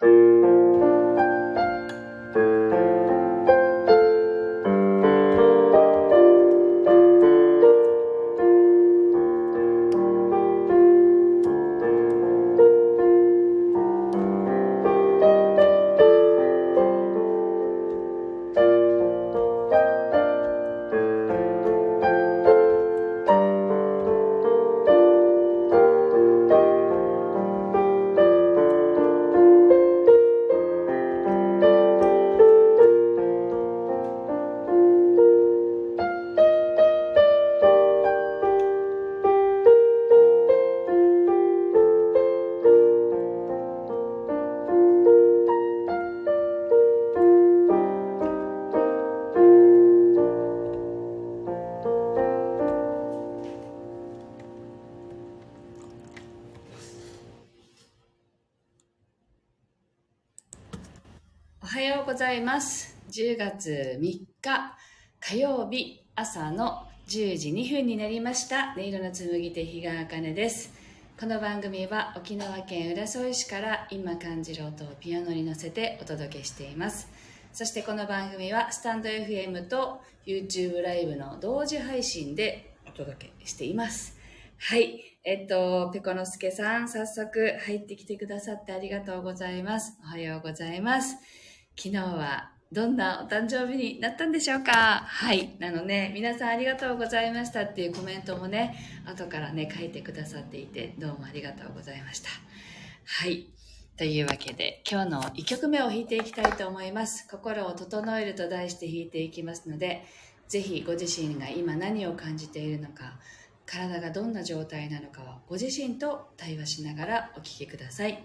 おいます。10月3日火曜日朝の10時2分になりました。音色の紡手日川茜です。この番組は沖縄県浦添市から今感じる音をピアノに乗せてお届けしています。そしてこの番組はスタンド FM と YouTube ライブの同時配信でお届けしています。はい。えっと、ペコのすけさん、早速入ってきてくださってありがとうございます。おはようございます。昨日はどんなお誕生日になったんでしょうか？はい。なので、皆さんありがとうございましたっていうコメントもね、後からね、書いてくださっていて、どうもありがとうございました。はい。というわけで、今日の1曲目を弾いていきたいと思います。心を整えると題して弾いていきますので、ぜひご自身が今何を感じているのか、体がどんな状態なのかはご自身と対話しながらお聴きください。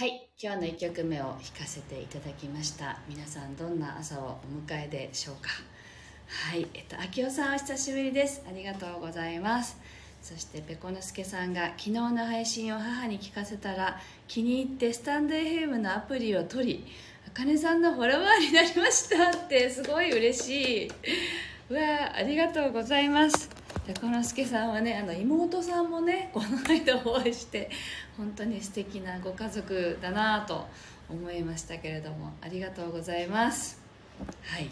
はい今日の1曲目を弾かせていただきました。皆さんどんな朝をお迎えでしょうか？はいえっと秋代さんお久しぶりです。ありがとうございます。そしてペコ之助さんが昨日の配信を母に聞かせたら気に入ってスタンド FM のアプリを取りあかねさんのフォロワーになりましたってすごい嬉しい。うわありがとうございます。こ之助さんはねあの妹さんもねこの間お会いして本当に素敵なご家族だなと思いましたけれどもありがとうございます。はい。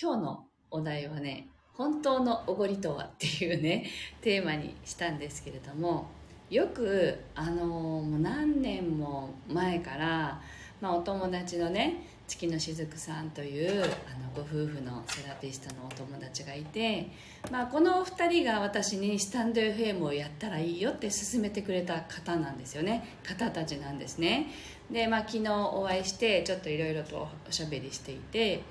今日のお題はね本当のおごりとはっていうねテーマにしたんですけれどもよくあのもう何年も前から、まあ、お友達のね月のしずくさんというあのご夫婦のセラピストのお友達がいて、まあ、このお2人が私にスタンド FM をやったらいいよって勧めてくれた方なんですよね。方たちなんですね。で、まあ、昨日お会いしてちょっといろいろとおしゃべりしていて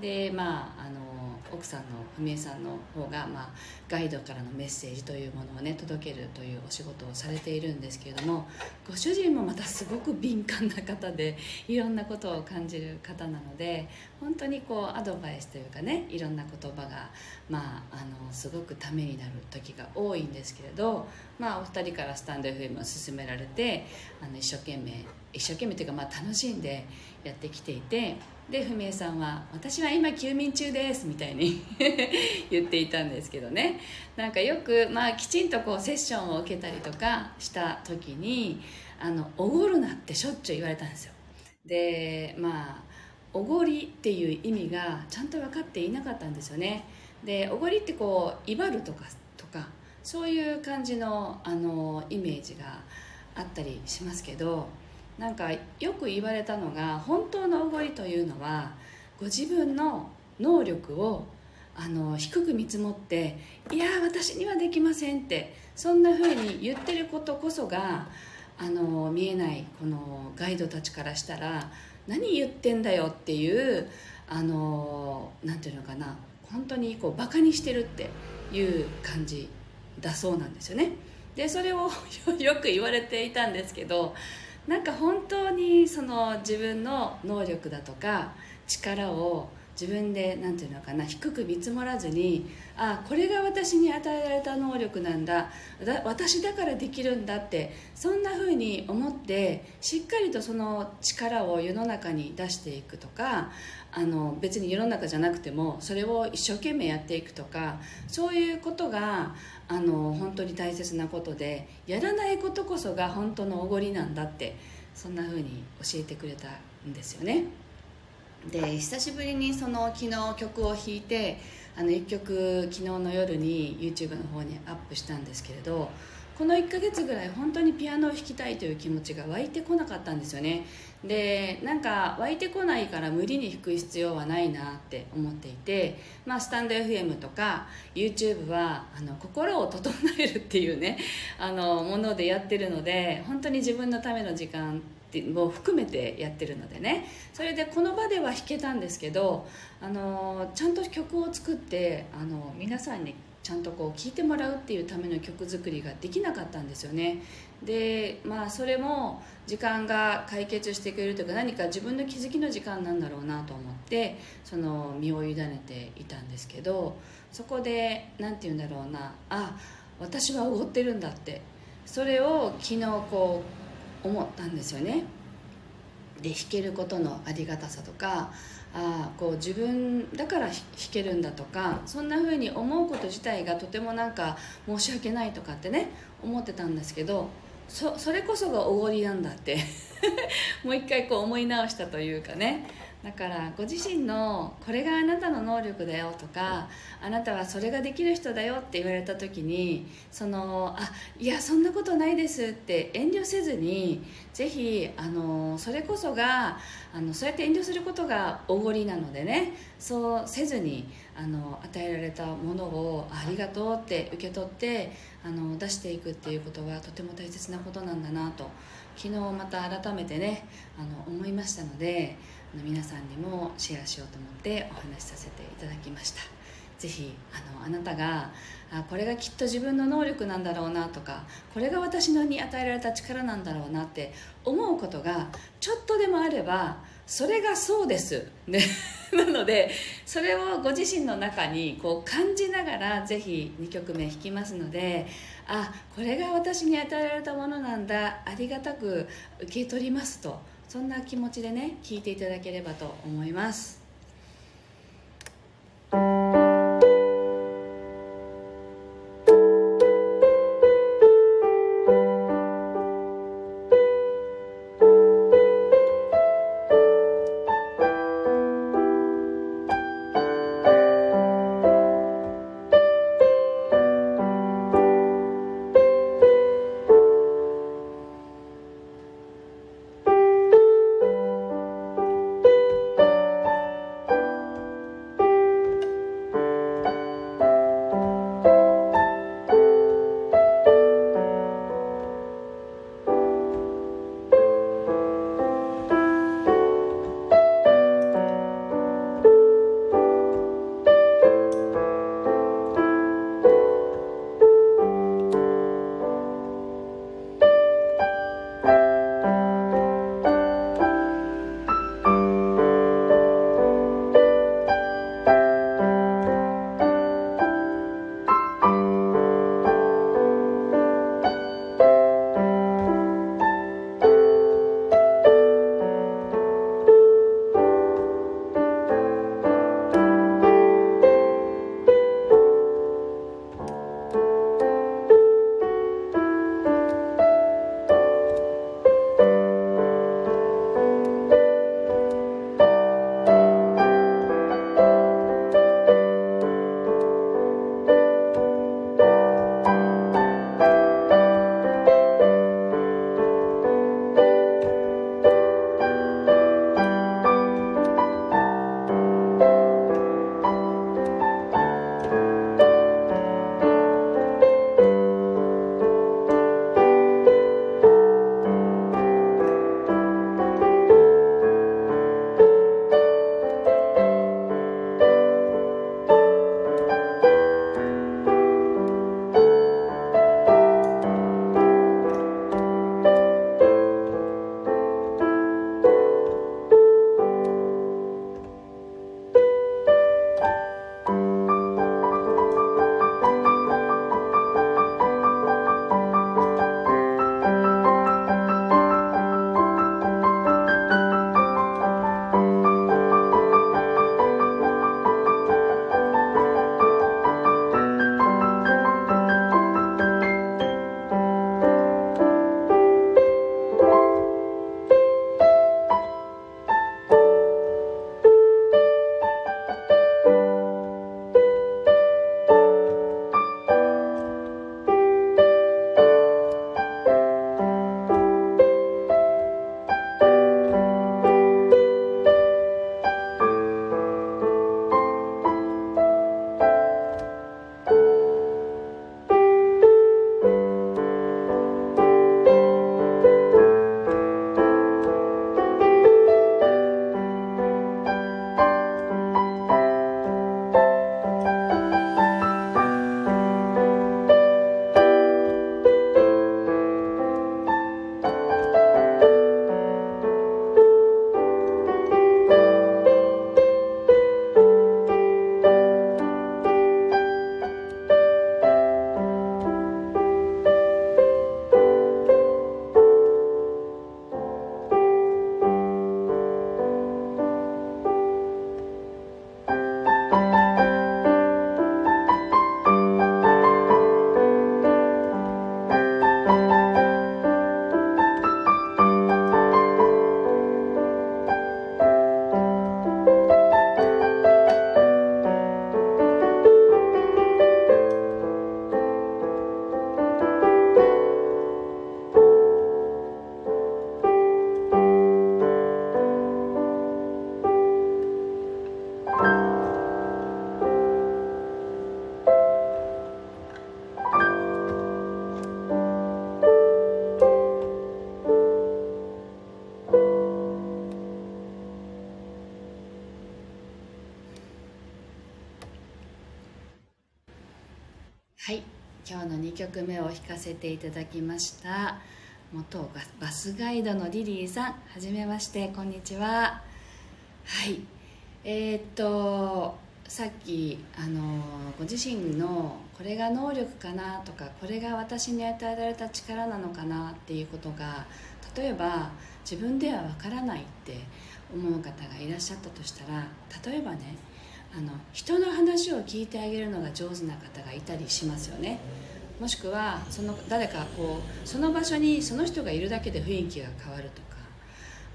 でまああの奥さんの文江さんの方が、まあ、ガイドからのメッセージというものをね届けるというお仕事をされているんですけれどもご主人もまたすごく敏感な方でいろんなことを感じる方なので本当にこうアドバイスというかねいろんな言葉が、まあ、あのすごくためになる時が多いんですけれど、まあ、お二人からスタンド FM を勧められてあの一生懸命一生懸命というか、まあ、楽しんでやってきていてで文江さんは「私は今休眠中です」みたいに 言っていたんですけどね。なんかよく、まあ、きちんとこうセッションを受けたりとかした時に「あのおごるな」ってしょっちゅう言われたんですよ。でまあおごりっていう意味がちゃんと分かっていなかったんですよね。でおごりってこう威張るとかとかそういう感じのあのイメージがあったりしますけどなんかよく言われたのが本当のおごりというのはご自分の能力をあの低く見積もって「いや私にはできません」ってそんな風に言ってることこそがあの見えないこのガイドたちからしたら何言ってんだよっていうあのなんていうのかな本当にこうバカにしてるっていう感じだそうなんですよね。でそれを よく言われていたんですけどなんか本当にその自分の能力だとか力を自分で何て言うのかな低く見積もらずにあこれが私に与えられた能力なんだ私だからできるんだってそんな風に思ってしっかりとその力を世の中に出していくとかあの別に世の中じゃなくてもそれを一生懸命やっていくとかそういうことがあの本当に大切なことでやらないことこそが本当のおごりなんだってそんな風に教えてくれたんですよね。で久しぶりにその昨日曲を弾いてあの1曲昨日の夜に YouTube の方にアップしたんですけれどこの1ヶ月ぐらい本当にピアノを弾きたいという気持ちが湧いてこなかったんですよね。でなんか湧いてこないから無理に弾く必要はないなって思っていて、まあ、スタンド FM とか YouTube はあの心を整えるっていうね あのものでやってるので本当に自分のための時間も含めてやってるのでね。それでこの場では弾けたんですけどあのちゃんと曲を作ってあの皆さんにちゃんとこう聴いてもらうっていうための曲作りができなかったんですよね。でまあそれも時間が解決してくれるというか何か自分の気づきの時間なんだろうなと思ってその身を委ねていたんですけどそこで何て言うんだろうなあ私はおごってるんだってそれを昨日こう思ったんですよね。で弾けることのありがたさとかあこう自分だから弾けるんだとかそんな風に思うこと自体がとてもなんか申し訳ないとかってね思ってたんですけどそれこそがおごりなんだって もう一回こう思い直したというかね。だからご自身のこれがあなたの能力だよとかあなたはそれができる人だよって言われた時にそのあいやそんなことないですって遠慮せずにぜひあのそれこそがあのそうやって遠慮することがおごりなのでねそうせずにあの与えられたものをありがとうって受け取ってあの出していくっていうことはとても大切なことなんだなと昨日また改めてねあの思いましたのでの皆さんにもシェアしようと思ってお話しさせていただきました。ぜひあのあなたがあこれがきっと自分の能力なんだろうなとかこれが私のに与えられた力なんだろうなって思うことがちょっとでもあればそれがそうです、ね、なのでそれをご自身の中にこう感じながらぜひ2曲目弾きますのであこれが私に与えられたものなんだありがたく受け取りますとそんな気持ちでね聞いていただければと思います。の2曲目を弾かせていただきました。元バスガイドのリリーさんはじめましてこんにちは。はい。えー、っとさっきあのご自身のこれが能力かなとかこれが私に与えられた力なのかなっていうことが例えば自分ではわからないって思う方がいらっしゃったとしたら例えばねあの人の話を聞いてあげるのが上手な方がいたりしますよね。もしくはその誰かこうその場所にその人がいるだけで雰囲気が変わるとか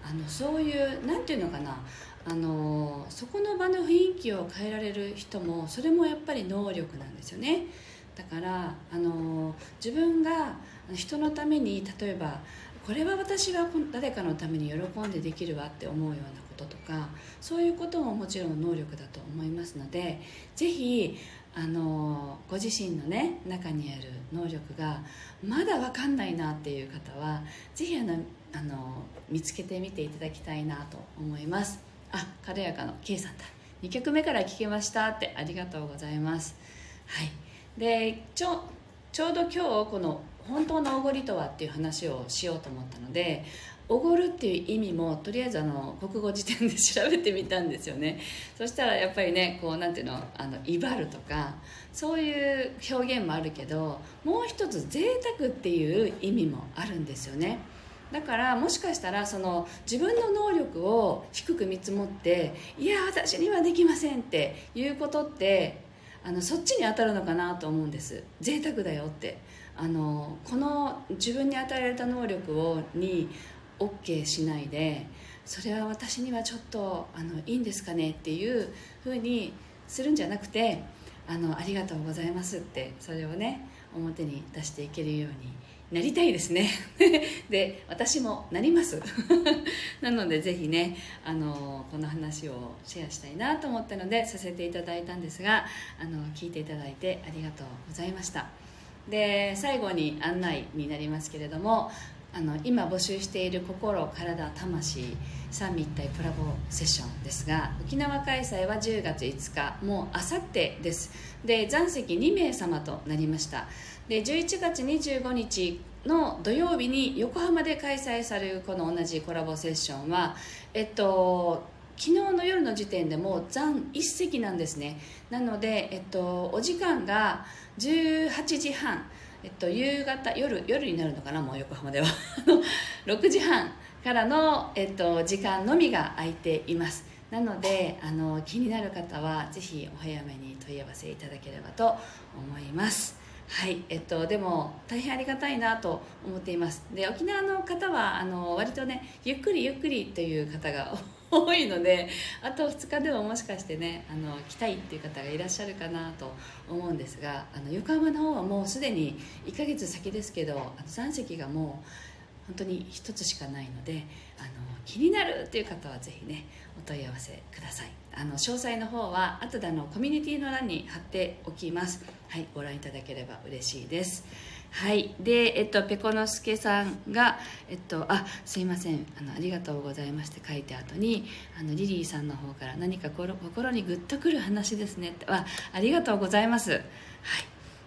あのそういう何て言うのかなあのそこの場の雰囲気を変えられる人もそれもやっぱり能力なんですよね。だからあの自分が人のために例えばこれは私は誰かのために喜んでできるわって思うようなこととかそういうことももちろん能力だと思いますのでぜひあのご自身のね中にある能力がまだ分かんないなっていう方はぜひあのあの見つけてみていただきたいなと思います。あ軽やかの K さんだ。2曲目から聴けましたってありがとうございます。はい。でちょちょうど今日この本当のおごりとはっていう話をしようと思ったのでおごるっていう意味もとりあえずあの国語辞典で調べてみたんですよね。そしたらやっぱりねこうなんていうのあの威張るとかそういう表現もあるけどもう一つ贅沢っていう意味もあるんですよね。だからもしかしたらその自分の能力を低く見積もっていや私にはできませんっていうことってあのそっちに当たるのかなと思うんです。贅沢だよって。あのこの自分に与えられた能力をに OK しないでそれは私にはちょっとあのいいんですかねっていうふうにするんじゃなくてあのありがとうございますってそれをね表に出していけるようになりたいですね。で私もなります。なのでぜひねあのこの話をシェアしたいなと思ったのでさせていただいたんですがあの聞いていただいてありがとうございました。で最後に案内になりますけれどもあの今募集している心体魂三位一体コラボセッションですが沖縄開催は10月5日もうあさってです。で残席2名様となりました。で11月25日の土曜日に横浜で開催されるこの同じコラボセッションはえっと昨日の夜の時点でもう残1席なんですね。なので、えっと、お時間が18時半えっと、夕方夜夜になるのかなもう横浜では。6時半からの、えっと、時間のみが空いています。なのであの気になる方はぜひお早めに問い合わせいただければと思います。はいえっと、でも大変ありがたいなと思っています。で沖縄の方はあの割とねゆっくりゆっくりという方が多いのであと2日でももしかしてねあの来たいっていう方がいらっしゃるかなと思うんですがあの横浜の方はもうすでに1ヶ月先ですけどあの3席がもう本当に1つしかないのであの気になるっていう方はぜひねお問い合わせください。あの詳細の方は後であのコミュニティの欄に貼っておきます。はいご覧いただければ嬉しいです。はい。でえっとペコノスケさんがえっとあすいません。あのありがとうございまして書いて後にあのリリーさんの方から何か心にグッとくる話ですね。ってあありがとうございます。はい。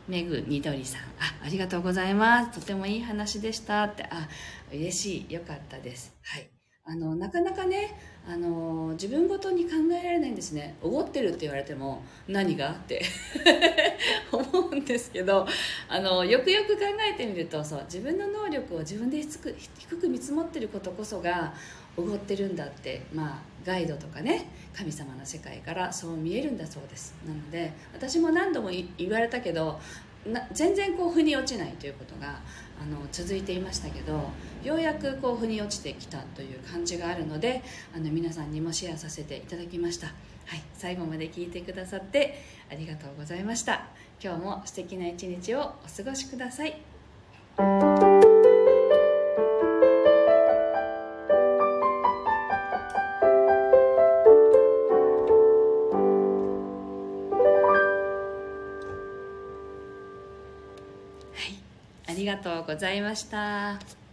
めぐみどりさん。あありがとうございます。とてもいい話でしたって。あ嬉しい。よかったです。はい。あのなかなかねあの自分ごとに考えられないんですね。おごってるって言われても何がって。思うんですけどあのよくよく考えてみるとそう自分の能力を自分で低く見積もってることこそがおごってるんだってまあガイドとかね神様の世界からそう見えるんだそうです。なので私も何度も言われたけどな全然こう腑に落ちないということがあの続いていましたけどようやくこう腑に落ちてきたという感じがあるのであの皆さんにもシェアさせていただきました。はい最後まで聞いてくださってありがとうございました。今日も素敵な一日をお過ごしください。がとうございました。